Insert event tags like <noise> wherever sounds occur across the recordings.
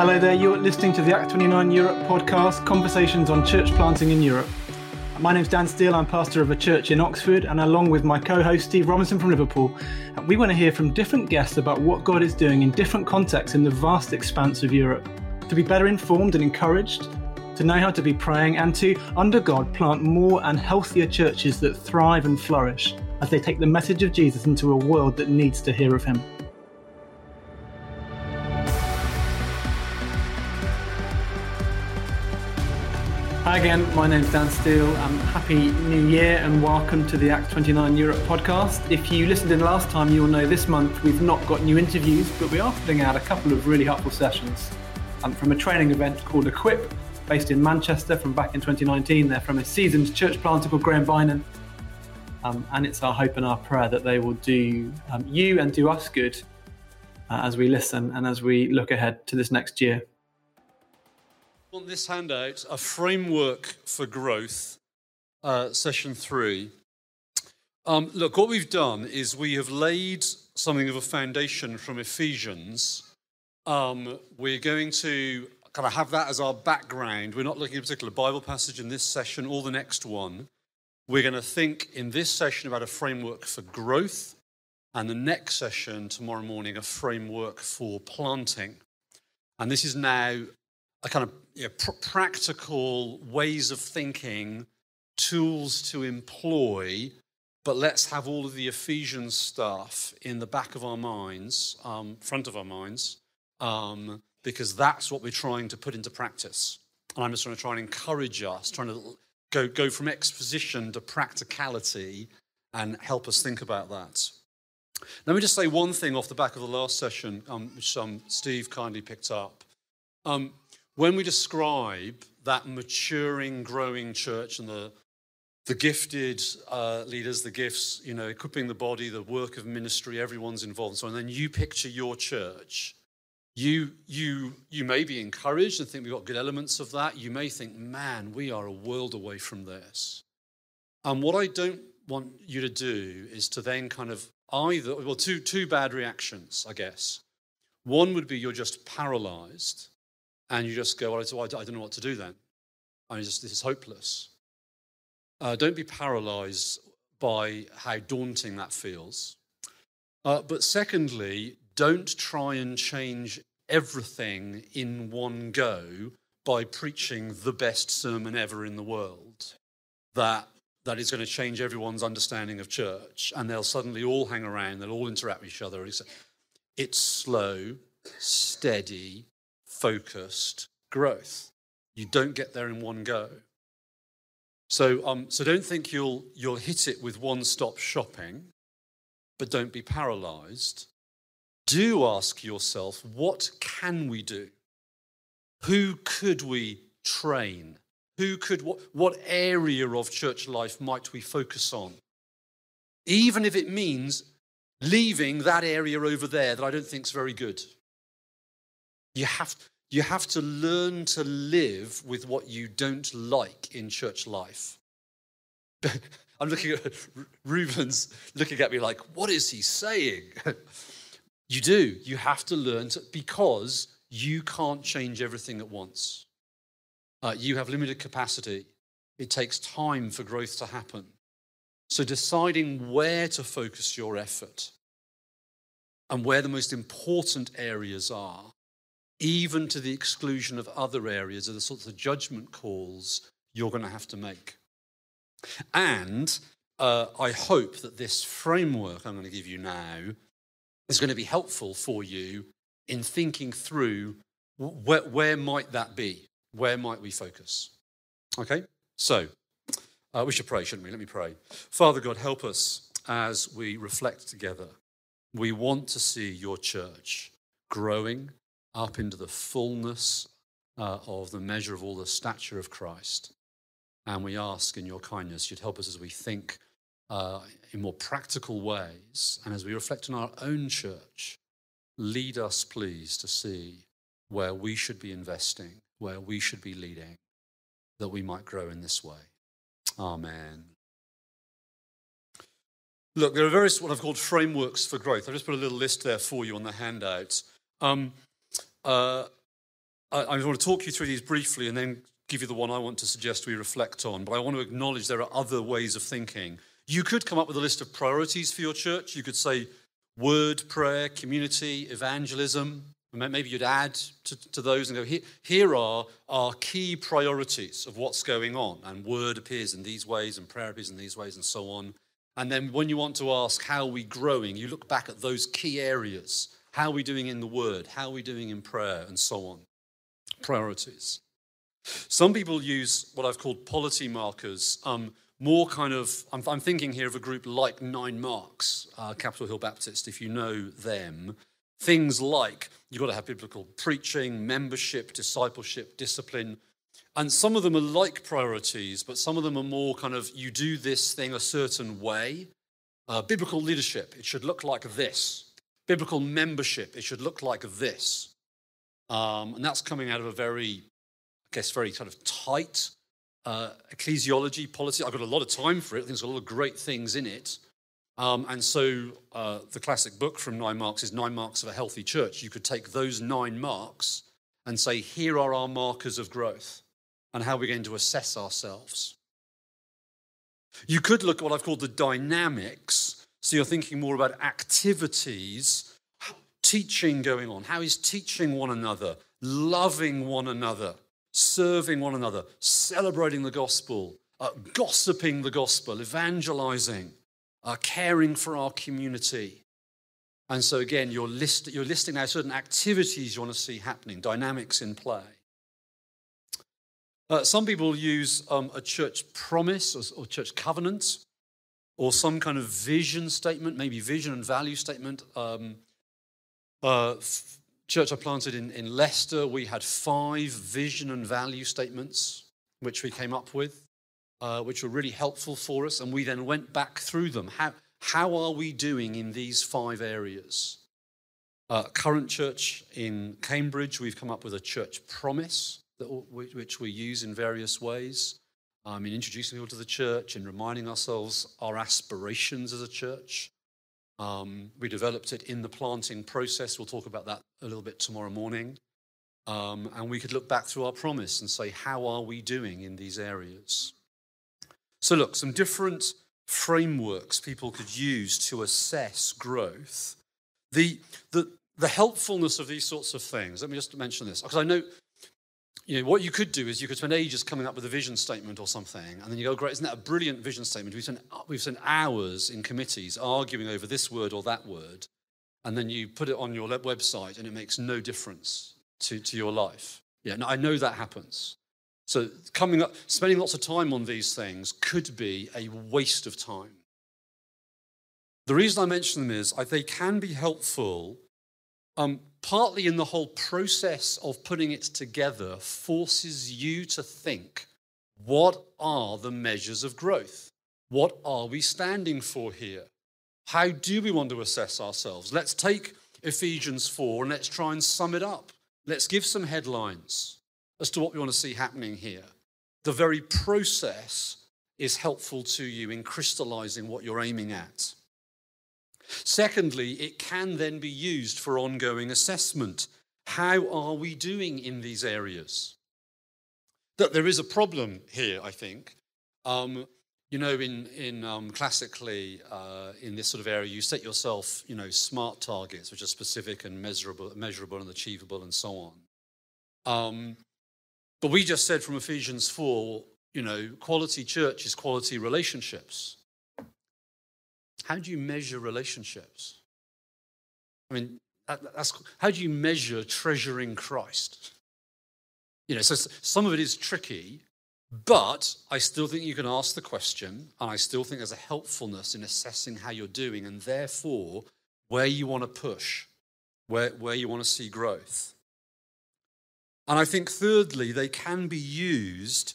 Hello there, you're listening to the Acts 29 Europe podcast, Conversations on Church Planting in Europe. My name's Dan Steele, I'm pastor of a church in Oxford, and along with my co host Steve Robinson from Liverpool, uh, we want to hear from different guests about what God is doing in different contexts in the vast expanse of Europe. To be better informed and encouraged, to know how to be praying, and to, under God, plant more and healthier churches that thrive and flourish as they take the message of Jesus into a world that needs to hear of him. Again, my name's Dan Steele. Um, happy New Year and welcome to the Acts 29 Europe podcast. If you listened in last time, you'll know this month we've not got new interviews, but we are putting out a couple of really helpful sessions um, from a training event called Equip, based in Manchester from back in 2019. They're from a seasoned church planter called Graham Beynon. Um, and it's our hope and our prayer that they will do um, you and do us good uh, as we listen and as we look ahead to this next year on this handout a framework for growth, uh, session three. Um, look, what we've done is we have laid something of a foundation from Ephesians. Um, we're going to kind of have that as our background. We're not looking at a particular Bible passage in this session or the next one. We're going to think in this session about a framework for growth, and the next session tomorrow morning, a framework for planting. And this is now a kind of you know, pr- practical ways of thinking, tools to employ, but let's have all of the Ephesians stuff in the back of our minds, um, front of our minds, um, because that's what we're trying to put into practice. And I'm just trying to try and encourage us, trying to go, go from exposition to practicality and help us think about that. Let me just say one thing off the back of the last session, um, which um, Steve kindly picked up. Um, when we describe that maturing, growing church and the, the gifted uh, leaders, the gifts, you know, equipping the body, the work of ministry, everyone's involved, and so on, and then you picture your church, you, you, you may be encouraged and think we've got good elements of that. You may think, man, we are a world away from this. And what I don't want you to do is to then kind of either, well, two, two bad reactions, I guess. One would be you're just paralyzed and you just go, well, I don't know what to do then. I just, this is hopeless. Uh, don't be paralyzed by how daunting that feels. Uh, but secondly, don't try and change everything in one go by preaching the best sermon ever in the world that, that is going to change everyone's understanding of church and they'll suddenly all hang around, they'll all interact with each other. It's slow, steady, focused growth. You don't get there in one go. So, um, so don't think you'll, you'll hit it with one stop shopping, but don't be paralyzed. Do ask yourself, what can we do? Who could we train? Who could, what, what area of church life might we focus on? Even if it means leaving that area over there that I don't think is very good. You have, you have to learn to live with what you don't like in church life. <laughs> I'm looking at Reuben's looking at me like, what is he saying? <laughs> you do. You have to learn to, because you can't change everything at once. Uh, you have limited capacity. It takes time for growth to happen. So, deciding where to focus your effort and where the most important areas are even to the exclusion of other areas, are the sorts of judgment calls you're going to have to make. And uh, I hope that this framework I'm going to give you now is going to be helpful for you in thinking through where, where might that be? Where might we focus? Okay, so uh, we should pray, shouldn't we? Let me pray. Father God, help us as we reflect together. We want to see your church growing up into the fullness uh, of the measure of all the stature of Christ. And we ask in your kindness, you'd help us as we think uh, in more practical ways and as we reflect on our own church. Lead us, please, to see where we should be investing, where we should be leading, that we might grow in this way. Amen. Look, there are various what I've called frameworks for growth. I've just put a little list there for you on the handout. Um, uh, I, I want to talk you through these briefly and then give you the one I want to suggest we reflect on. But I want to acknowledge there are other ways of thinking. You could come up with a list of priorities for your church. You could say word, prayer, community, evangelism. Maybe you'd add to, to those and go, here, here are our key priorities of what's going on. And word appears in these ways, and prayer appears in these ways, and so on. And then when you want to ask, how are we growing? You look back at those key areas. How are we doing in the word? How are we doing in prayer? And so on. Priorities. Some people use what I've called polity markers, um, more kind of, I'm, I'm, thinking here of a group like Nine Marks, uh, Capitol Hill Baptist, if you know them. Things like you've got to have biblical preaching, membership, discipleship, discipline. And some of them are like priorities, but some of them are more kind of you do this thing a certain way. Uh, biblical leadership, it should look like this. Biblical membership, it should look like this. Um, and that's coming out of a very, I guess, very kind of tight uh, ecclesiology, policy. I've got a lot of time for it. I think there's a lot of great things in it. Um, and so uh, the classic book from Nine Marks is Nine Marks of a Healthy Church. You could take those nine marks and say, here are our markers of growth and how we're going to assess ourselves. You could look at what I've called the dynamics. So you're thinking more about activities, teaching going on. How is teaching one another, loving one another, serving one another, celebrating the gospel, uh, gossiping the gospel, evangelizing, uh, caring for our community. And so, again, you're, list, you're listing out certain activities you want to see happening, dynamics in play. Uh, some people use um, a church promise or, or, church covenant or some kind of vision statement, maybe vision and value statement. Um, uh, church I planted in, in Leicester, we had five vision and value statements which we came up with, uh, which were really helpful for us. And we then went back through them. How, how are we doing in these five areas? Uh, current church in Cambridge, we've come up with a church promise that, which we use in various ways. Um, in introducing people to the church and reminding ourselves our aspirations as a church. Um, we developed it in the planting process. We'll talk about that a little bit tomorrow morning. Um, and we could look back through our promise and say, how are we doing in these areas? So, look, some different frameworks people could use to assess growth. The, the, the helpfulness of these sorts of things, let me just mention this, because I know you know, what you could do is you could spend ages coming up with a vision statement or something, and then you go, great, isn't that a brilliant vision statement? We've spent, we've spent hours in committees arguing over this word or that word, and then you put it on your website and it makes no difference to, to your life. Yeah, now I know that happens. So coming up, spending lots of time on these things could be a waste of time. The reason I mention them is they can be helpful um, partly in the whole process of putting it together, forces you to think what are the measures of growth? What are we standing for here? How do we want to assess ourselves? Let's take Ephesians 4 and let's try and sum it up. Let's give some headlines as to what we want to see happening here. The very process is helpful to you in crystallizing what you're aiming at. Secondly, it can then be used for ongoing assessment. How are we doing in these areas? That there is a problem here, I think. Um, you know, in, in um, classically, uh, in this sort of area, you set yourself, you know, smart targets, which are specific and measurable, measurable and achievable and so on. Um, but we just said from Ephesians 4, you know, quality church is quality relationships. How do you measure relationships? I mean, that's, how do you measure treasuring Christ? You know, so some of it is tricky, but I still think you can ask the question, and I still think there's a helpfulness in assessing how you're doing, and therefore where you want to push, where, where you want to see growth. And I think, thirdly, they can be used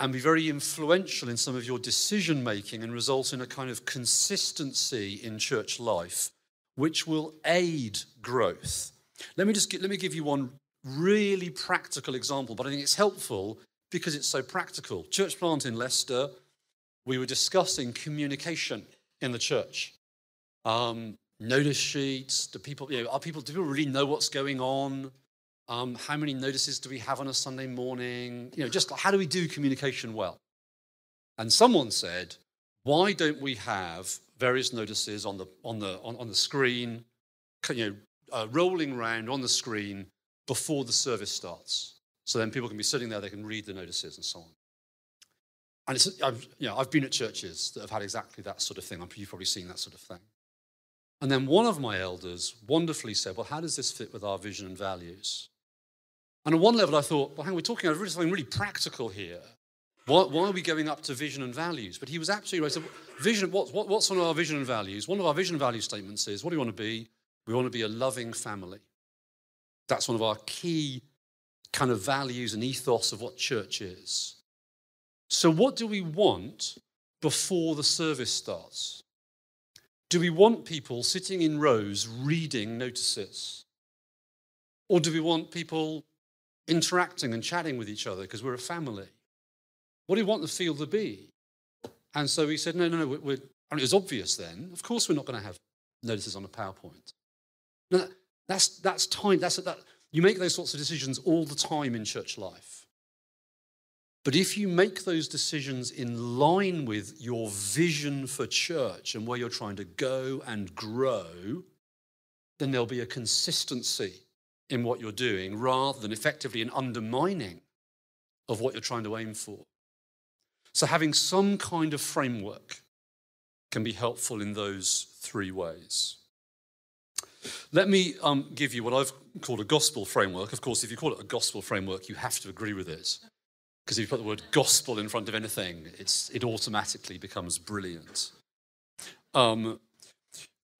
and be very influential in some of your decision making and result in a kind of consistency in church life, which will aid growth. Let me just get, let me give you one really practical example, but I think it's helpful because it's so practical. Church plant in Leicester, we were discussing communication in the church. Um, notice sheets, do people, you know, are people, do people really know what's going on? Um, how many notices do we have on a Sunday morning? You know, just how do we do communication well? And someone said, why don't we have various notices on the, on the, on, on the screen, you know, uh, rolling around on the screen before the service starts? So then people can be sitting there, they can read the notices and so on. And it's, I've, you know, I've been at churches that have had exactly that sort of thing. You've probably seen that sort of thing. And then one of my elders wonderfully said, Well, how does this fit with our vision and values? And on one level, I thought, Well, hang on, we're talking about something really practical here. Why, why, are we going up to vision and values? But he was absolutely right. Said, vision, what, what, what's on our vision and values? One of our vision and value statements is what do we want to be? We want to be a loving family. That's one of our key kind of values and ethos of what church is. So, what do we want before the service starts? Do we want people sitting in rows reading notices? Or do we want people interacting and chatting with each other because we're a family? What do you want the field to be? And so he said, no, no, no, we're, mean, it was obvious then. Of course, we're not going to have notices on a PowerPoint. No, that's, that's time. That's, that, you make those sorts of decisions all the time in church life. But if you make those decisions in line with your vision for church and where you're trying to go and grow, then there'll be a consistency in what you're doing rather than effectively an undermining of what you're trying to aim for. So, having some kind of framework can be helpful in those three ways. Let me um, give you what I've called a gospel framework. Of course, if you call it a gospel framework, you have to agree with it. Because if you put the word gospel in front of anything, it automatically becomes brilliant. Um,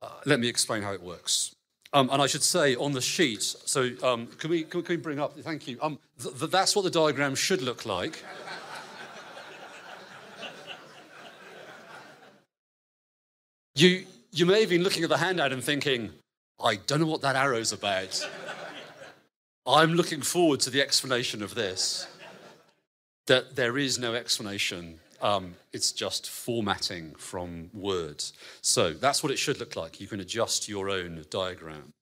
uh, let me explain how it works. Um, and I should say on the sheet, so um, can, we, can, we bring up, thank you, um, th- th- that's what the diagram should look like. You, you may have been looking at the handout and thinking, I don't know what that arrow's about. I'm looking forward to the explanation of this. That there is no explanation. Um, it's just formatting from words. So that's what it should look like. You can adjust your own diagram.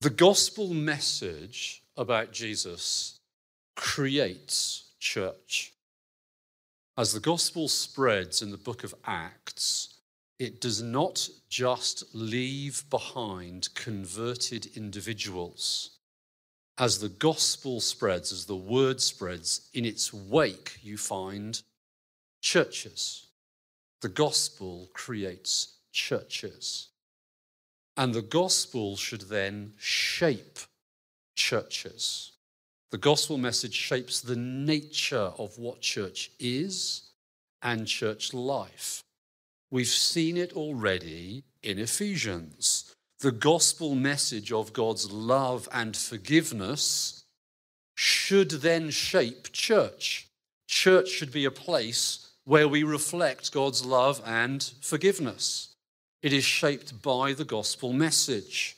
The gospel message about Jesus creates church. As the gospel spreads in the book of Acts, it does not just leave behind converted individuals. As the gospel spreads, as the word spreads, in its wake, you find churches. The gospel creates churches. And the gospel should then shape churches. The gospel message shapes the nature of what church is and church life. We've seen it already in Ephesians. The gospel message of God's love and forgiveness should then shape church. Church should be a place where we reflect God's love and forgiveness. It is shaped by the gospel message.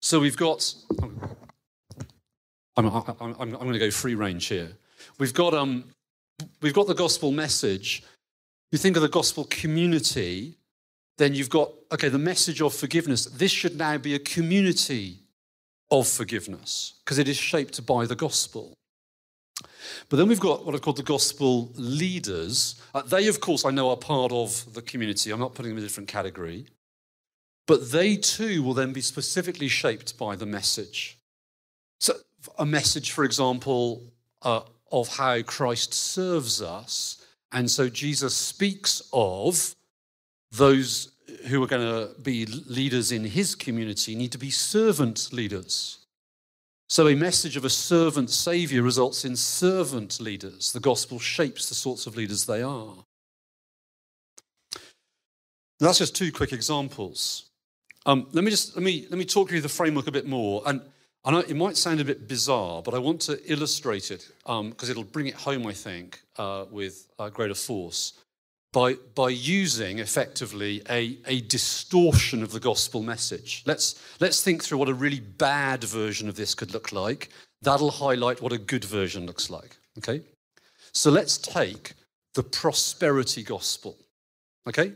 So we've got, I'm, I'm, I'm, going to go free range here. We've got, um, we've got the gospel message, you think of the gospel community, then you've got, okay, the message of forgiveness. This should now be a community of forgiveness because it is shaped by the gospel. But then we've got what are called the gospel leaders. Uh, they, of course, I know are part of the community. I'm not putting them in a different category. But they too will then be specifically shaped by the message. So, a message, for example, uh, of how Christ serves us and so Jesus speaks of those who are going to be leaders in his community need to be servant leaders. So a message of a servant savior results in servant leaders. The gospel shapes the sorts of leaders they are. That's just two quick examples. Um, let me just let me let me talk through the framework a bit more. And I know it might sound a bit bizarre, but I want to illustrate it because um, it'll bring it home, I think, uh, with uh, greater force by, by using effectively a, a distortion of the gospel message. Let's, let's think through what a really bad version of this could look like. That'll highlight what a good version looks like. Okay? So let's take the prosperity gospel. Okay?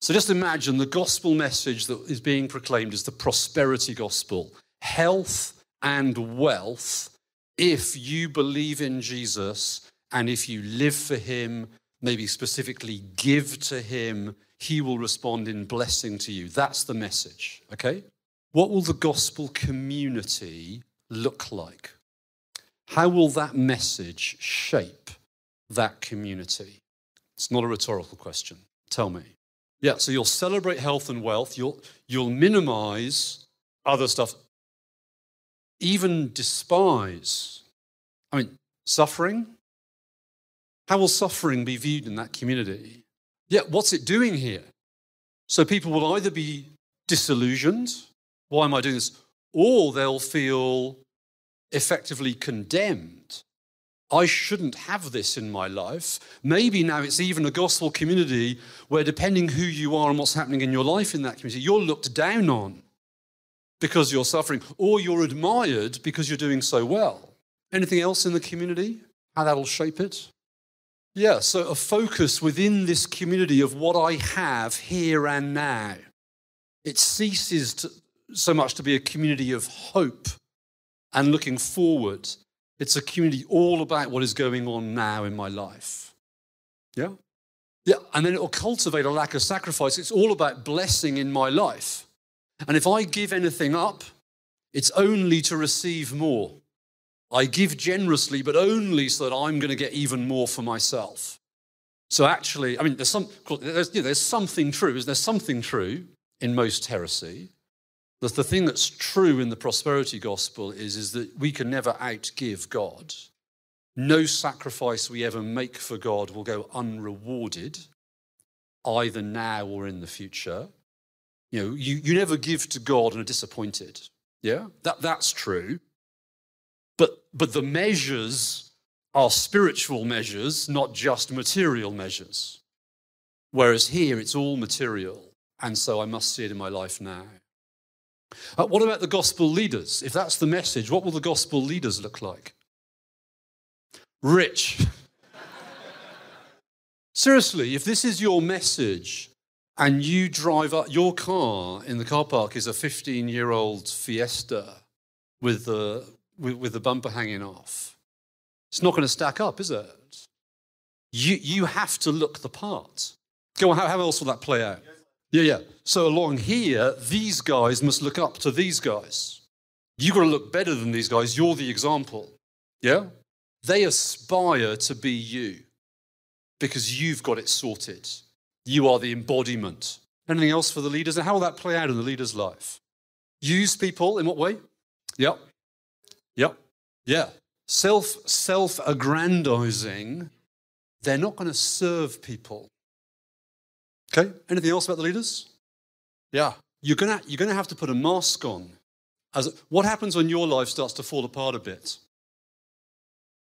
So just imagine the gospel message that is being proclaimed is the prosperity gospel. health and wealth if you believe in Jesus and if you live for him, maybe specifically give to him, he will respond in blessing to you. That's the message, okay? What will the gospel community look like? How will that message shape that community? It's not a rhetorical question. Tell me. Yeah, so you'll celebrate health and wealth, you'll, you'll minimize other stuff, even despise. I mean, suffering. How will suffering be viewed in that community? Yeah, what's it doing here? So people will either be disillusioned, why am I doing this? Or they'll feel effectively condemned. I shouldn't have this in my life. Maybe now it's even a gospel community where, depending who you are and what's happening in your life in that community, you're looked down on because you're suffering, or you're admired because you're doing so well. Anything else in the community? How that'll shape it? Yeah, so a focus within this community of what I have here and now. It ceases to, so much to be a community of hope and looking forward. It's a community all about what is going on now in my life. Yeah? Yeah, and then it will cultivate a lack of sacrifice. It's all about blessing in my life. And if I give anything up, it's only to receive more. I give generously, but only so that I'm going to get even more for myself. So actually, I mean, there's, some, there's, you know, there's something true. Is there something true in most heresy? The, the thing that's true in the prosperity gospel is, is that we can never outgive God. No sacrifice we ever make for God will go unrewarded, either now or in the future. You know, you, you never give to God and are disappointed. Yeah, that, that's true. But, the measures are spiritual measures, not just material measures. Whereas here, it's all material. And so I must see it in my life now. Uh, what about the gospel leaders? If that's the message, what will the gospel leaders look like? Rich. <laughs> Seriously, if this is your message and you drive up, your car in the car park is a 15 year old Fiesta with the, with, with the bumper hanging off, it's not going to stack up, is it? You, you have to look the part. Go on, how, how else will that play out? Yeah, yeah. So along here, these guys must look up to these guys. You've got to look better than these guys. You're the example. Yeah? They aspire to be you because you've got it sorted. You are the embodiment. Anything else for the leaders? And how will that play out in the leader's life? Use people in what way? Yep. Yep. Yeah. Self self aggrandizing. They're not going to serve people. Okay, anything else about the leaders? Yeah, you're gonna, you're gonna have to put a mask on. As, what happens when your life starts to fall apart a bit?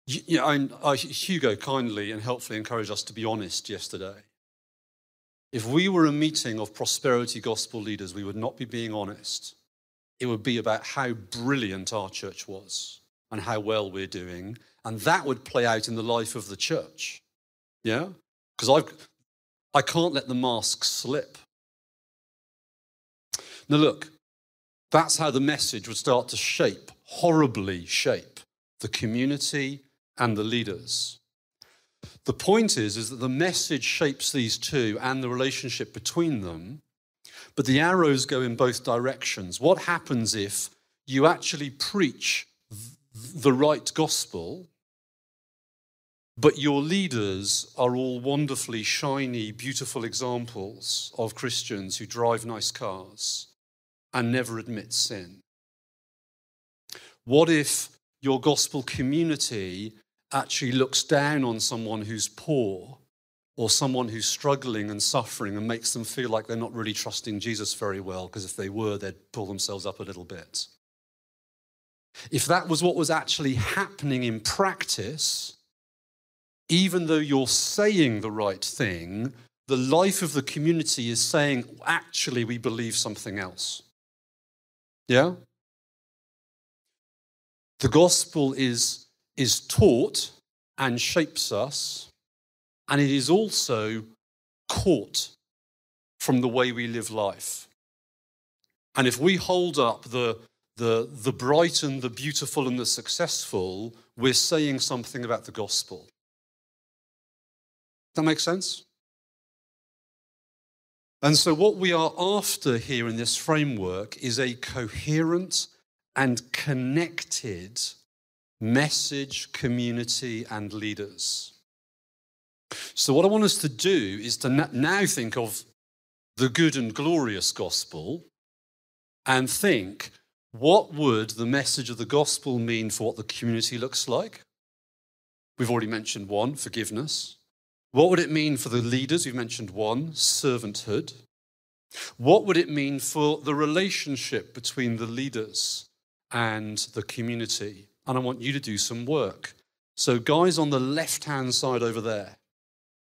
You, you know, I, I, Hugo kindly and helpfully encouraged us to be honest yesterday. If we were a meeting of prosperity gospel leaders, we would not be being honest. It would be about how brilliant our church was and how well we're doing. And that would play out in the life of the church. Yeah? Because I've I can't let the mask slip. Now, look, that's how the message would start to shape, horribly shape, the community and the leaders. The point is, is that the message shapes these two and the relationship between them, but the arrows go in both directions. What happens if you actually preach the right gospel but your leaders are all wonderfully shiny, beautiful examples of Christians who drive nice cars and never admit sin. What if your gospel community actually looks down on someone who's poor or someone who's struggling and suffering and makes them feel like they're not really trusting Jesus very well because if they were, they'd pull themselves up a little bit? If that was what was actually happening in practice, even though you're saying the right thing, the life of the community is saying, actually, we believe something else. Yeah? The gospel is, is taught and shapes us, and it is also caught from the way we live life. And if we hold up the, the, the bright and the beautiful and the successful, we're saying something about the gospel. Does that makes sense? And so, what we are after here in this framework is a coherent and connected message, community, and leaders. So, what I want us to do is to now think of the good and glorious gospel and think what would the message of the gospel mean for what the community looks like? We've already mentioned one, forgiveness. What would it mean for the leaders? We've mentioned one, servanthood. What would it mean for the relationship between the leaders and the community? And I want you to do some work. So, guys on the left hand side over there,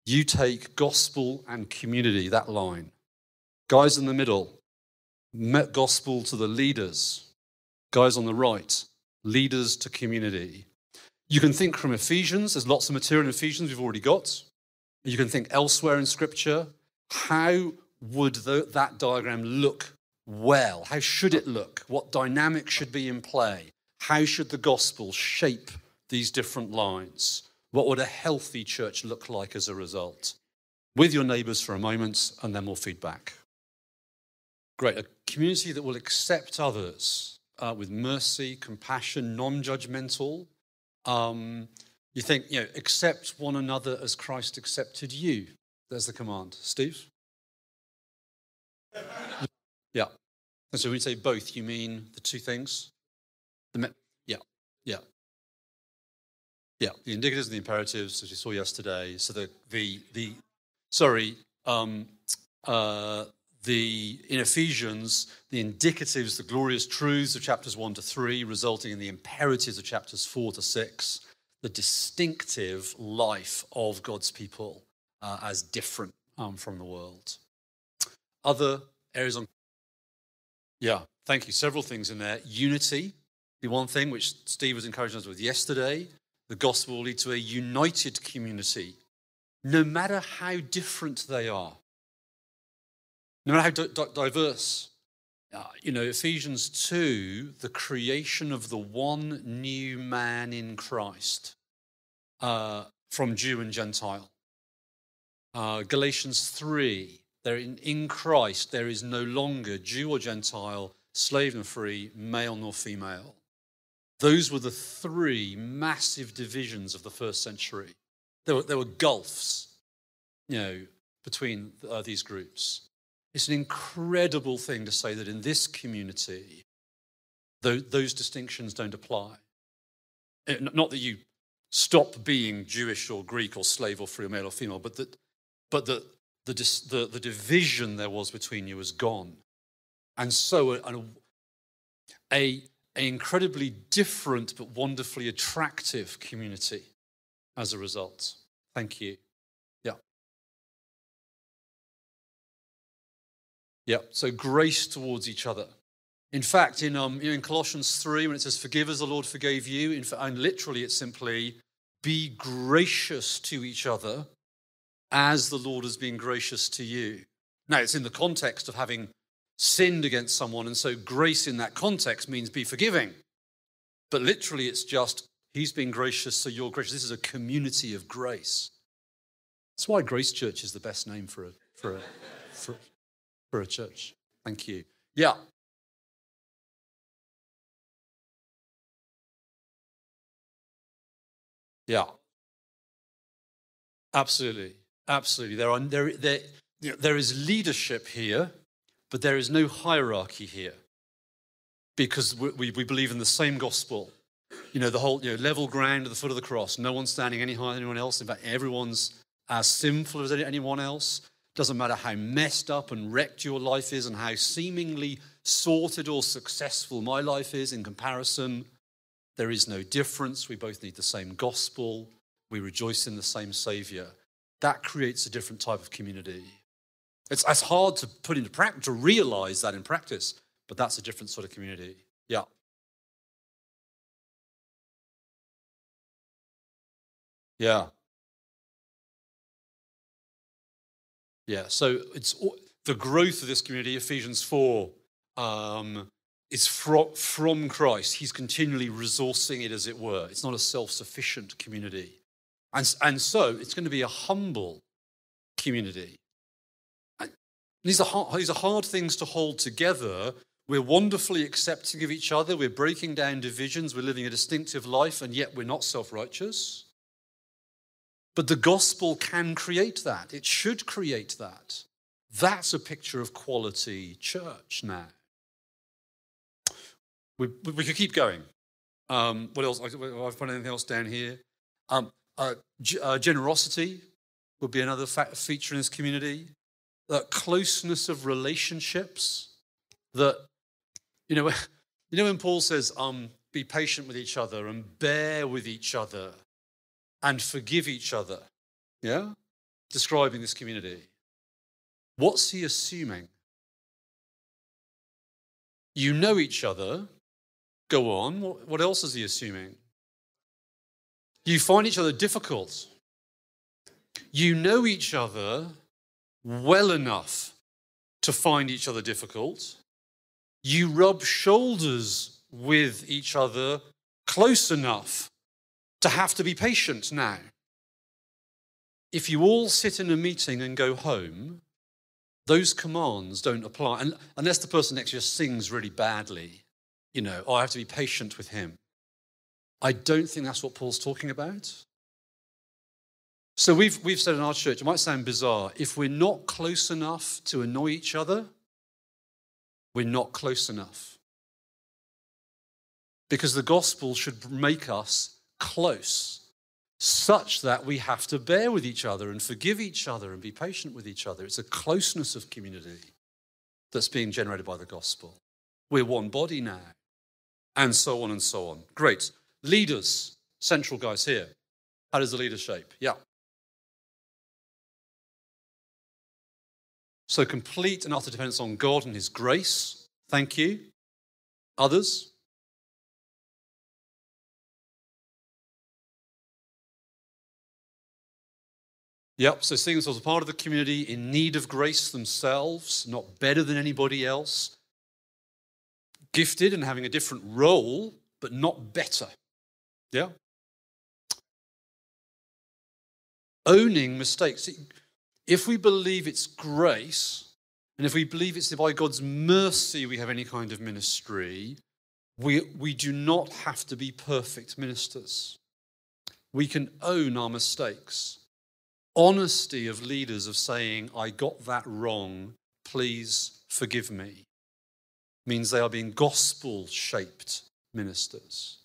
you take gospel and community, that line. Guys in the middle, gospel to the leaders. Guys on the right, leaders to community. You can think from Ephesians, there's lots of material in Ephesians we've already got. You can think elsewhere in Scripture. How would the, that diagram look well? How should it look? What dynamic should be in play? How should the gospel shape these different lines? What would a healthy church look like as a result? With your neighbors for a moment, and then we'll feed back. Great. A community that will accept others uh, with mercy, compassion, non judgmental. Um, you think, you know, accept one another as Christ accepted you. There's the command. Steve? yeah. And so when you say both, you mean the two things? The me- yeah, yeah. Yeah, the indicatives and the imperatives, as we saw yesterday. So the, the, the sorry, um, uh, the, in Ephesians, the indicatives, the glorious truths of chapters 1 to 3, resulting in the imperatives of chapters 4 to 6, the distinctive life of God's people uh, as different um, from the world. Other areas on. Yeah, thank you. Several things in there. Unity, the one thing which Steve was encouraging us with yesterday. The gospel will lead to a united community, no matter how different they are, no matter how diverse. Uh, you know, Ephesians 2, the creation of the one new man in Christ uh, from Jew and Gentile. Uh, Galatians 3, there in, in Christ there is no longer Jew or Gentile, slave nor free, male nor female. Those were the three massive divisions of the first century. There were, there were gulfs, you know, between uh, these groups. It's an incredible thing to say that in this community, those distinctions don't apply. Eh, not that you stop being Jewish or Greek or slave or free or male or female, but that, but the, the, the, the division there was between you is gone. And so, a, a, a incredibly different but wonderfully attractive community as a result. Thank you. Yeah. Yeah, so grace towards each other. In fact, in, um, in Colossians 3, when it says, Forgive as the Lord forgave you, in fact, and literally it's simply, Be gracious to each other as the Lord has been gracious to you. Now, it's in the context of having sinned against someone, and so grace in that context means be forgiving. But literally, it's just, He's been gracious, so you're gracious. This is a community of grace. That's why Grace Church is the best name for a, for a, for, for a church. Thank you. Yeah. Yeah. Absolutely. Absolutely. There, are, there, there, there is leadership here, but there is no hierarchy here because we, we believe in the same gospel. You know, the whole you know, level ground at the foot of the cross. No one's standing any higher than anyone else. In fact, everyone's as sinful as anyone else. Doesn't matter how messed up and wrecked your life is and how seemingly sorted or successful my life is in comparison. There is no difference. We both need the same gospel. We rejoice in the same Savior. That creates a different type of community. It's, it's hard to put into practice, to realize that in practice, but that's a different sort of community. Yeah. Yeah. Yeah, so it's the growth of this community, Ephesians 4, um, is from, from Christ. He's continually resourcing it, as it were. It's not a self sufficient community. And, and so it's going to be a humble community. These, are hard, these are hard things to hold together. We're wonderfully accepting of each other. We're breaking down divisions. We're living a distinctive life, and yet we're not self righteous. But the gospel can create that. It should create that. That's a picture of quality church now. We, we could keep going. Um, what else? I've found anything else down here? Um, uh, uh, generosity would be another feature in this community. That closeness of relationships. That you know, <laughs> you know when Paul says, um, "Be patient with each other and bear with each other and forgive each other." Yeah, describing this community. What's he assuming? You know each other. Go on. What else is he assuming? You find each other difficult. You know each other well enough to find each other difficult. You rub shoulders with each other close enough to have to be patient now. If you all sit in a meeting and go home, those commands don't apply and, unless the person next to you sings really badly. You know, oh, I have to be patient with him. I don't think that's what Paul's talking about. So we've, we've said in our church, it might sound bizarre, if we're not close enough to annoy each other, we're not close enough. Because the gospel should make us close, such that we have to bear with each other and forgive each other and be patient with each other. It's a closeness of community that's being generated by the gospel. We're one body now, and so on and so on. Great. Leaders, central guys here. How does the leader shape? Yeah. So complete and utter dependence on God and His grace. Thank you. Others? Yep, so seeing themselves as part of the community in need of grace themselves, not better than anybody else, gifted and having a different role, but not better. Yeah? Owning mistakes. If we believe it's grace, and if we believe it's by God's mercy we have any kind of ministry, we, we do not have to be perfect ministers. We can own our mistakes. Honesty of leaders of saying, I got that wrong, please forgive me, means they are being gospel shaped ministers.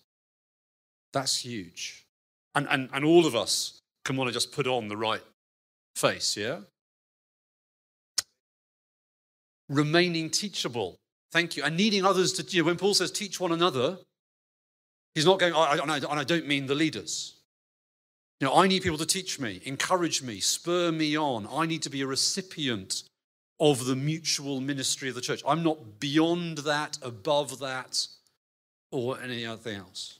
That's huge. And, and, and all of us can want to just put on the right face, yeah? Remaining teachable. Thank you. And needing others to, you know, when Paul says teach one another, he's not going, I, I, I don't mean the leaders. You know, I need people to teach me, encourage me, spur me on. I need to be a recipient of the mutual ministry of the church. I'm not beyond that, above that, or anything else.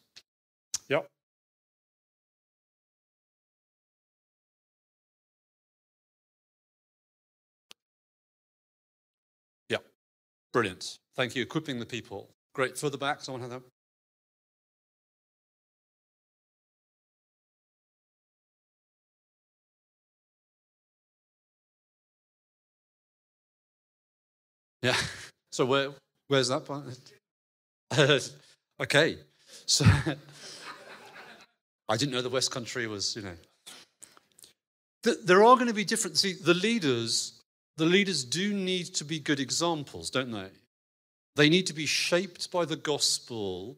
Brilliant. Thank you. Equipping the people. Great. Further back, someone have that? Yeah. <laughs> So where where's that part? <laughs> okay. So <laughs> I didn't know the West Country was, you know. There are going to be different. See, the leaders, the leaders do need to be good examples, don't they? They need to be shaped by the gospel.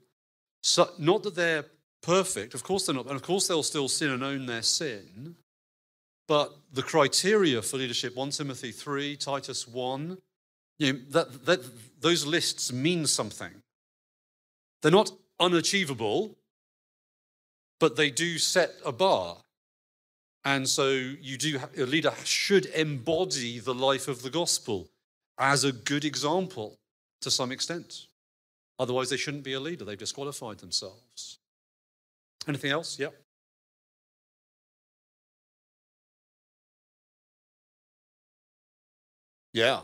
So, not that they're perfect, of course they're not, and of course they'll still sin and own their sin. But the criteria for leadership 1 Timothy 3, Titus 1, you know, that, that, those lists mean something. They're not unachievable, but they do set a bar. And so you do a leader should embody the life of the gospel as a good example to some extent. Otherwise, they shouldn't be a leader. They've disqualified themselves. Anything else? Yep. Yeah.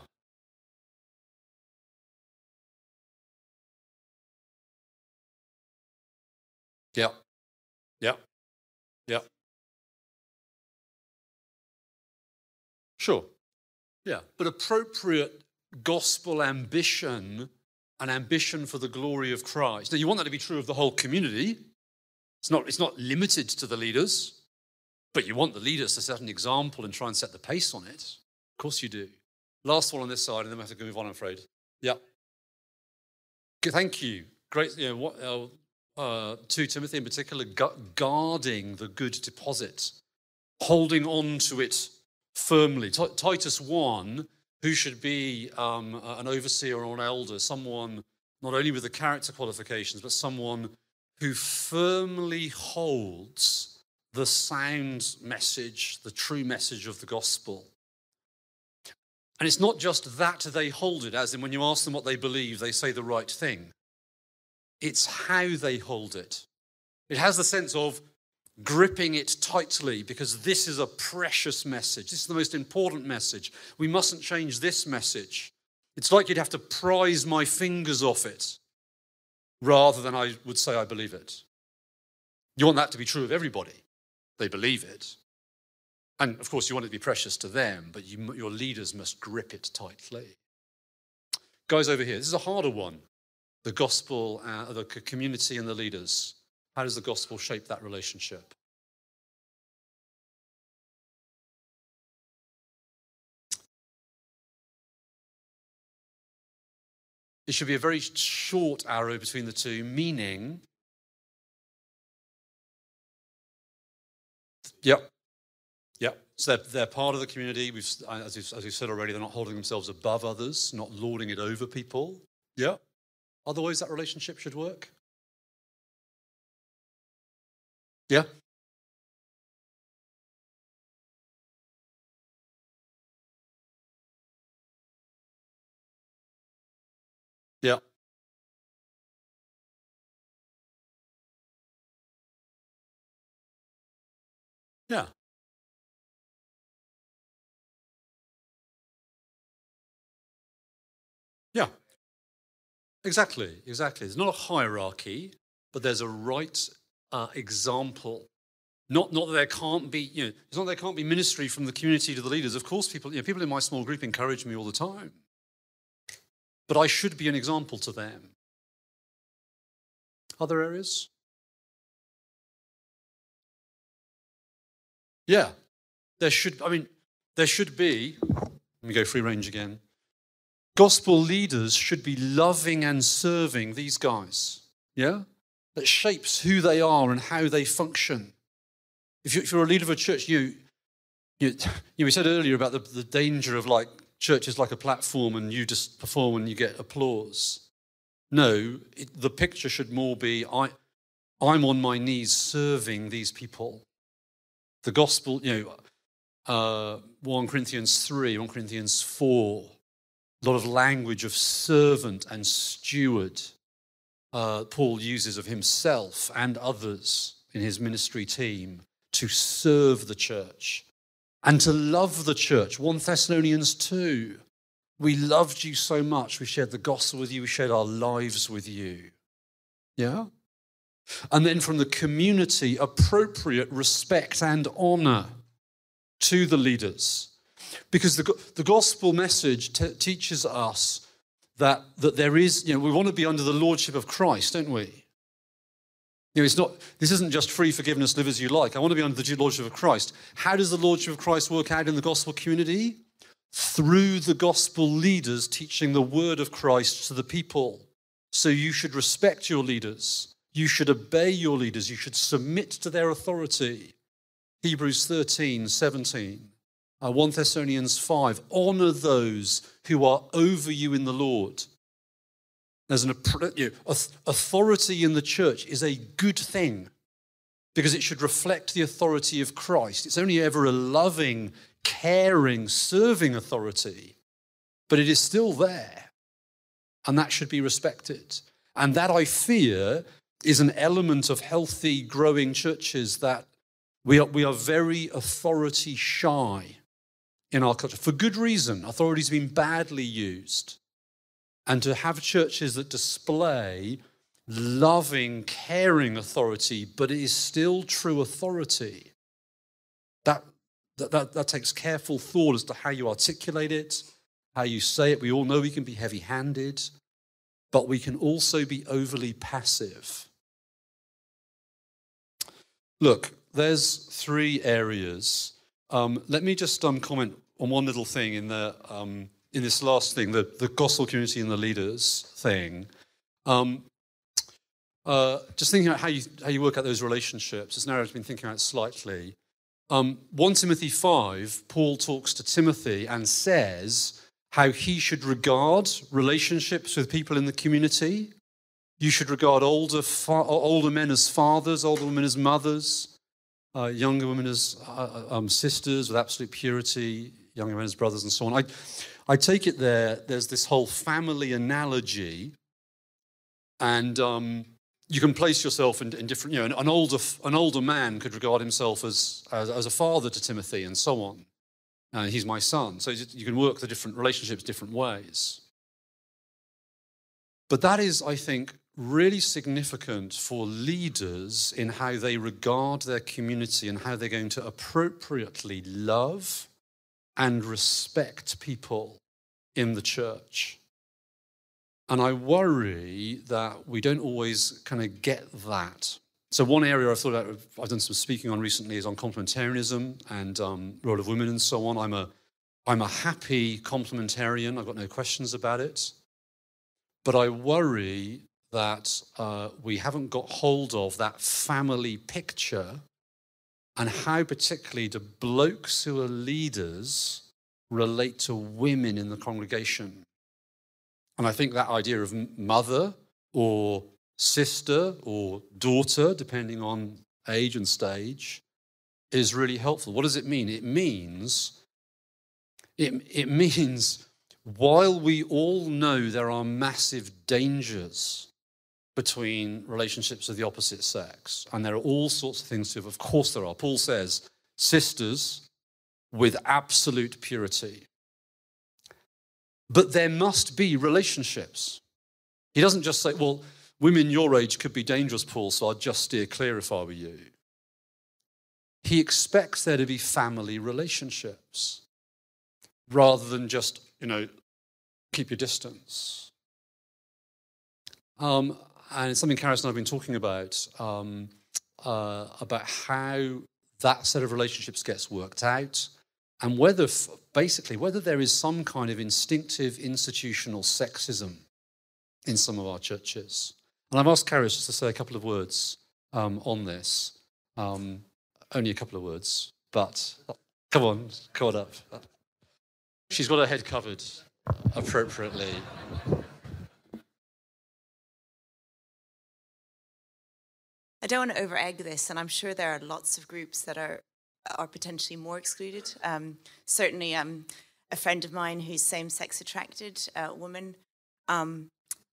Yeah. Yeah. Yeah. Sure. Yeah. But appropriate gospel ambition and ambition for the glory of Christ. Now, you want that to be true of the whole community. It's not, it's not limited to the leaders, but you want the leaders to set an example and try and set the pace on it. Of course you do. Last one on this side, and then we have to move on, I'm afraid. Yeah. Thank you. Great. You know, what, uh, uh, to Timothy in particular, guarding the good deposit, holding on to it firmly. T- Titus 1, who should be um, an overseer or an elder, someone not only with the character qualifications, but someone who firmly holds the sound message, the true message of the gospel. And it's not just that they hold it, as in when you ask them what they believe, they say the right thing. It's how they hold it. It has the sense of gripping it tightly because this is a precious message. This is the most important message. We mustn't change this message. It's like you'd have to prise my fingers off it rather than I would say I believe it. You want that to be true of everybody. They believe it. And of course, you want it to be precious to them, but you, your leaders must grip it tightly. Guys over here, this is a harder one the gospel, uh, the community, and the leaders. How does the gospel shape that relationship? It should be a very short arrow between the two, meaning, yep, yep. So they're, they're part of the community. We've, as, we've, as we've said already, they're not holding themselves above others, not lording it over people. Yep. Otherwise, that relationship should work. Yeah? Yeah. Yeah. Yeah. Exactly, exactly. There's not a hierarchy, but there's a right uh, example. Not, not that there can't be, you know, it's not that there can't be ministry from the community to the leaders. Of course, people, you know, people in my small group encourage me all the time. But I should be an example to them. Other areas? Yeah, there should, I mean, there should be, let me go free range again. Gospel leaders should be loving and serving these guys. Yeah? That shapes who they are and how they function. If you're a leader of a church, you, you, you we said earlier about the, the danger of like churches like a platform and you just perform and you get applause. No, it, the picture should more be I, I'm on my knees serving these people. The gospel, you know, uh, 1 Corinthians 3, 1 Corinthians 4, a lot of language of servant and steward uh, Paul uses of himself and others in his ministry team to serve the church and to love the church. 1 Thessalonians 2. We loved you so much. We shared the gospel with you. We shared our lives with you. Yeah? And then from the community, appropriate respect and honor to the leaders. Because the, the gospel message t- teaches us that, that there is, you know, we want to be under the lordship of Christ, don't we? You know, it's not, this isn't just free forgiveness, live as you like. I want to be under the lordship of Christ. How does the lordship of Christ work out in the gospel community? Through the gospel leaders teaching the word of Christ to the people. So you should respect your leaders. You should obey your leaders. You should submit to their authority. Hebrews 13, 17. Uh, 1 Thessalonians 5 honor those who are over you in the Lord. There's an you know, authority in the church is a good thing because it should reflect the authority of Christ. It's only ever a loving, caring, serving authority, but it is still there. And that should be respected. And that, I fear, is an element of healthy, growing churches that we are, we are very authority shy in our culture for good reason. Authority has been badly used. And to have churches that display loving, caring authority, but it is still true authority. That, that, that, that takes careful thought as to how you articulate it, how you say it. We all know we can be heavy handed, but we can also be overly passive. Look, there's three areas. Um, let me just um, comment on one little thing in the um, in this last thing, the, the gospel community and the leaders thing. Um, uh, just thinking about how you how you work out those relationships. As Nara's been thinking about slightly. Um, 1 Timothy 5, Paul talks to Timothy and says how he should regard relationships with people in the community. You should regard older, fa- older men as fathers, older women as mothers, uh, younger women as uh, um, sisters with absolute purity, younger men as brothers, and so on. I, I take it there, there's this whole family analogy, and um, you can place yourself in, in, different, you know, an, older, an older man could regard himself as, as, as a father to Timothy, and so on. Uh, he's my son. So you can work the different relationships different ways. But that is, I think, really significant for leaders in how they regard their community and how they're going to appropriately love and respect people in the church. And I worry that we don't always kind of get that. So, one area I've thought about, I've done some speaking on recently is on complementarianism and um, role of women and so on. I'm a, I'm a happy complementarian, I've got no questions about it. But I worry that uh, we haven't got hold of that family picture and how, particularly, do blokes who are leaders relate to women in the congregation. And I think that idea of mother or sister or daughter, depending on age and stage, is really helpful. What does it mean? It means it, it <laughs> means while we all know there are massive dangers between relationships of the opposite sex. And there are all sorts of things to, of course, there are. Paul says, sisters with absolute purity. But there must be relationships. He doesn't just say, well, women your age could be dangerous, Paul, so I'd just steer clear if I were you. He expects there to be family relationships rather than just, you know, keep your distance. Um, and it's something Karis and I have been talking about, um, uh, about how that set of relationships gets worked out and whether, basically, whether there is some kind of instinctive institutional sexism in some of our churches. And I've asked Karis just to say a couple of words um, on this. Um, only a couple of words, but come on, on up. She's got her head covered appropriately. I don't want to over egg this, and I'm sure there are lots of groups that are are potentially more excluded. Um, certainly, um, a friend of mine who's same sex attracted, uh, woman, um,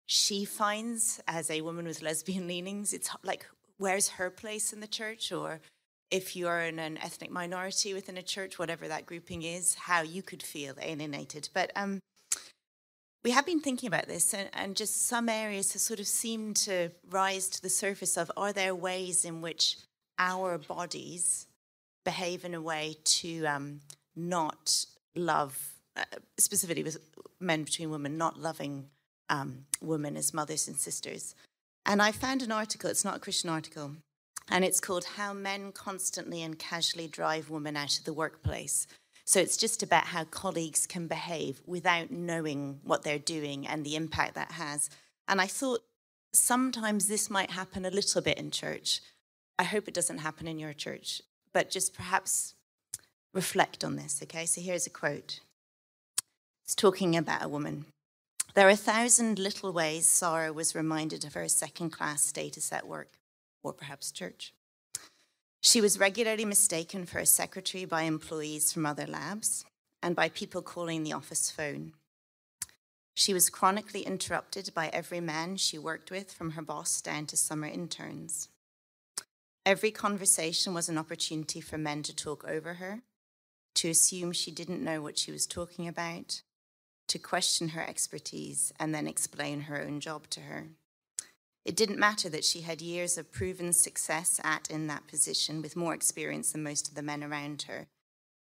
she finds as a woman with lesbian <laughs> leanings, it's like, where's her place in the church? Or if you're in an ethnic minority within a church, whatever that grouping is, how you could feel alienated. But um, we have been thinking about this, and, and, just some areas have sort of seemed to rise to the surface of are there ways in which our bodies behave in a way to um, not love, uh, specifically with men between women, not loving um, women as mothers and sisters? And I found an article, it's not a Christian article, and it's called How Men Constantly and Casually Drive Women Out of the Workplace. So it's just about how colleagues can behave without knowing what they're doing and the impact that has. And I thought sometimes this might happen a little bit in church. I hope it doesn't happen in your church, but just perhaps reflect on this, okay? So here's a quote. It's talking about a woman. There are a thousand little ways Sarah was reminded of her second class status at work, or perhaps church. She was regularly mistaken for a secretary by employees from other labs and by people calling the office phone. She was chronically interrupted by every man she worked with, from her boss down to summer interns. Every conversation was an opportunity for men to talk over her, to assume she didn't know what she was talking about, to question her expertise, and then explain her own job to her. It didn't matter that she had years of proven success at in that position with more experience than most of the men around her.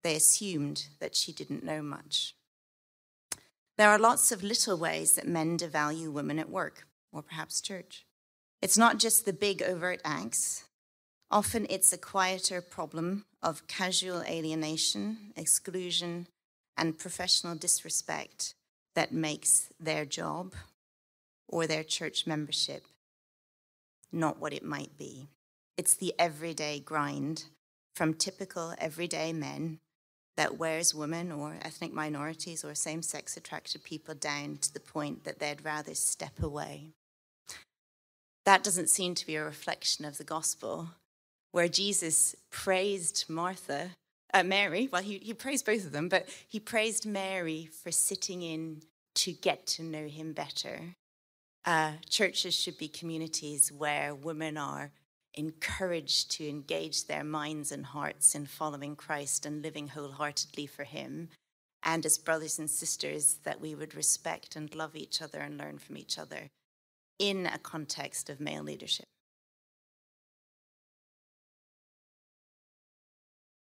They assumed that she didn't know much. There are lots of little ways that men devalue women at work, or perhaps church. It's not just the big overt acts. Often it's a quieter problem of casual alienation, exclusion, and professional disrespect that makes their job or their church membership not what it might be. It's the everyday grind from typical everyday men that wears women or ethnic minorities or same sex attracted people down to the point that they'd rather step away. That doesn't seem to be a reflection of the gospel, where Jesus praised Martha, uh, Mary, well, he, he praised both of them, but he praised Mary for sitting in to get to know him better uh, churches should be communities where women are encouraged to engage their minds and hearts in following Christ and living wholeheartedly for Him. And as brothers and sisters, that we would respect and love each other and learn from each other in a context of male leadership.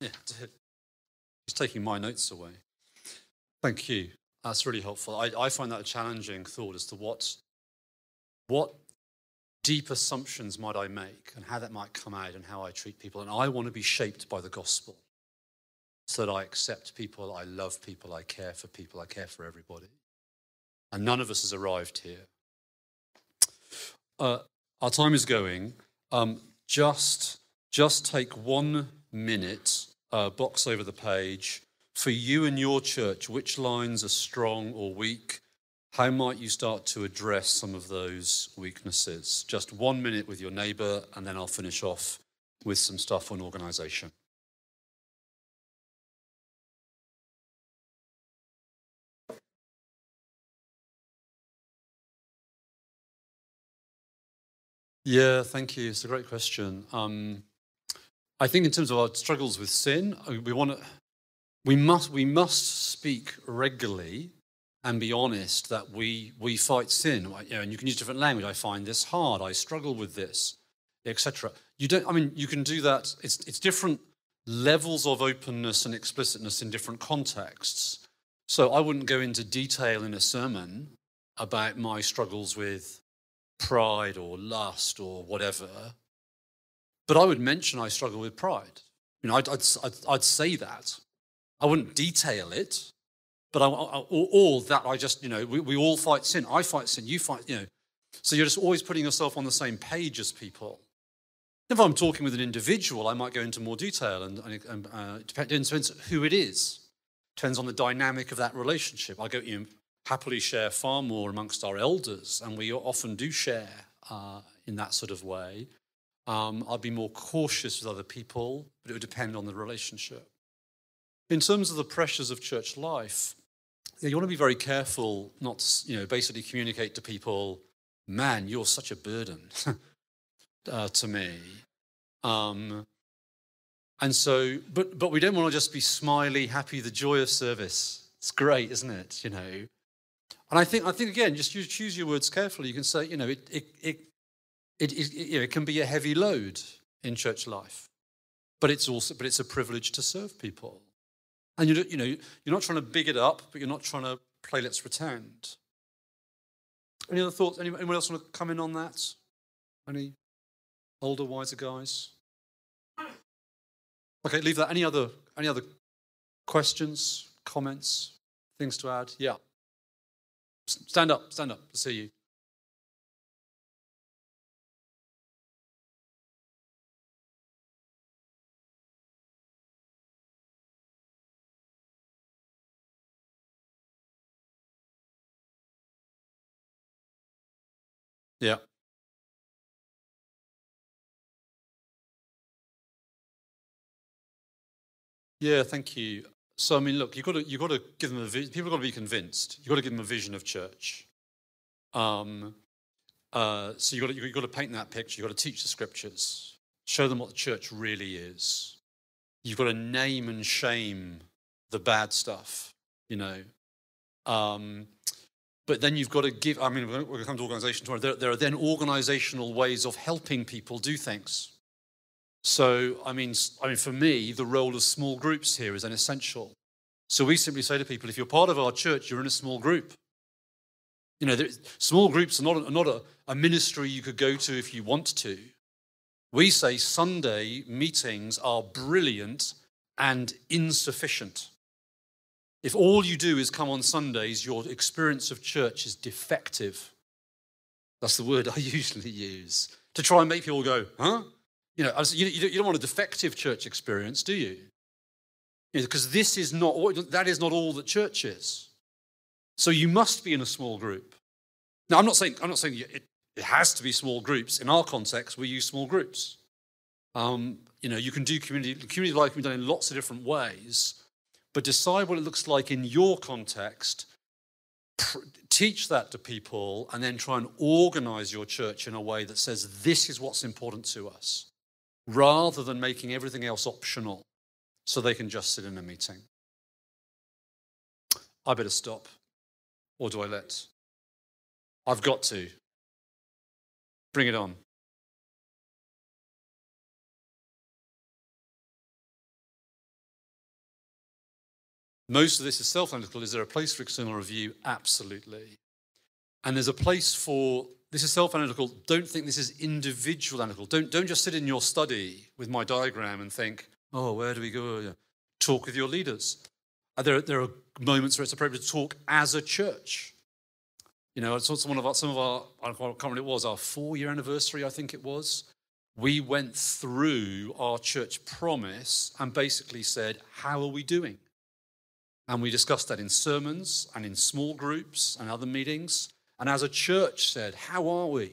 Yeah, <laughs> he's taking my notes away. Thank you. That's really helpful. I, I find that a challenging thought as to what what deep assumptions might I make and how that might come out and how I treat people. And I want to be shaped by the gospel so that I accept people, I love people, I care for people, I care for everybody. And none of us has arrived here. Uh, our time is going. Um, just, just take one minute, uh, box over the page. For you and your church, which lines are strong or weak? How might you start to address some of those weaknesses? Just one minute with your neighbor, and then I'll finish off with some stuff on organization. Yeah, thank you. It's a great question. Um, I think in terms of our struggles with sin, uh, we want to, we must, we must speak regularly and be honest that we, we fight sin. You know, and you can use different language. I find this hard. I struggle with this, etc. You don't. I mean, you can do that. It's it's different levels of openness and explicitness in different contexts. So I wouldn't go into detail in a sermon about my struggles with pride or lust or whatever. But I would mention I struggle with pride. You know, I'd, I'd, I'd, I'd say that. I wouldn't detail it, but I, I, all that I just, you know, we, we all fight sin. I fight sin, you fight, you know. So you're just always putting yourself on the same page as people. If I'm talking with an individual, I might go into more detail, and, and uh, depends, who it is. Depends on the dynamic of that relationship. I go, you know, happily share far more amongst our elders, and we often do share uh, in that sort of way. Um, I'd be more cautious with other people, but it would depend on the relationship. In terms of the pressures of church life, you want to be very careful not to, you know, basically communicate to people, man, you're such a burden <laughs> uh, to me. Um, and so, but, but we don't want to just be smiley, happy, the joy of service. It's great, isn't it? You know, and I think, I think again, just use, choose your words carefully. You can say, you know, it, it, it, it, it, you know, it can be a heavy load in church life, but it's also, but it's a privilege to serve people. And you, you know, you're not trying to big it up, but you're not trying to play let's pretend. Any other thoughts? Anyone else want to come in on that? Any older, wiser guys? Okay, leave that. Any other any other questions, comments, things to add? Yeah. Stand up, stand up. I see you. Yeah. Yeah, thank you. So I mean, look, you've got to you've got to give them a vi- people got to be convinced. You've got to give them a vision of church. Um, uh, so you've got to, you've got to paint that picture. You've got to teach the scriptures, show them what the church really is. You've got to name and shame the bad stuff. You know, um, But then you've got to give, I mean, we're going to come to organization tomorrow. There, there are then organizational ways of helping people do things. So, I mean, I mean, for me, the role of small groups here is an essential. So we simply say to people, if you're part of our church, you're in a small group. You know, small groups are not, a, not a, a ministry you could go to if you want to. We say Sunday meetings are brilliant and insufficient. If all you do is come on Sundays, your experience of church is defective. That's the word <laughs> I usually use to try and make people go, huh? You know, you don't want a defective church experience, do you? Because this is not, that is not all that church is. So you must be in a small group. Now, I'm not saying, I'm not saying it, it has to be small groups. In our context, we use small groups. Um, you know, you can do community, community life can be done in lots of different ways, but decide what it looks like in your context, teach that to people, and then try and organize your church in a way that says this is what's important to us, rather than making everything else optional so they can just sit in a meeting. I better stop. Or do I let? I've got to. Bring it on. Most of this is self analytical. Is there a place for external review? Absolutely. And there's a place for this is self analytical. Don't think this is individual analytical. Don't, don't just sit in your study with my diagram and think, oh, where do we go? Talk with your leaders. Uh, there, there are moments where it's appropriate to talk as a church. You know, I it's some of our, some of our I can't remember it was, our four year anniversary, I think it was. We went through our church promise and basically said, how are we doing? And we discussed that in sermons and in small groups and other meetings. And as a church said, how are we?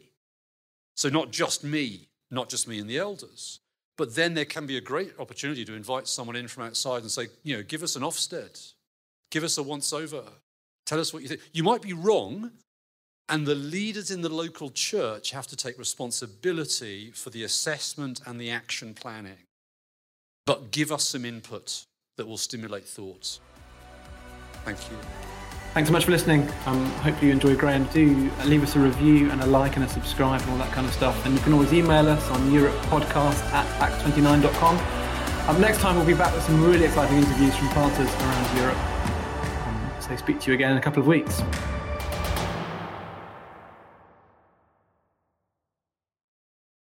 So not just me, not just me and the elders, but then there can be a great opportunity to invite someone in from outside and say, you know, give us an Ofsted, give us a once over, tell us what you think. You might be wrong, and the leaders in the local church have to take responsibility for the assessment and the action planning. But give us some input that will stimulate thoughts. Thank you. Thanks so much for listening. Um, hopefully you enjoy Graham. Do leave us a review and a like and a subscribe and all that kind of stuff. And you can always email us on europepodcast at acts29.com. Um, next time we'll be back with some really exciting interviews from planters around Europe. Um, so speak to you again in a couple of weeks.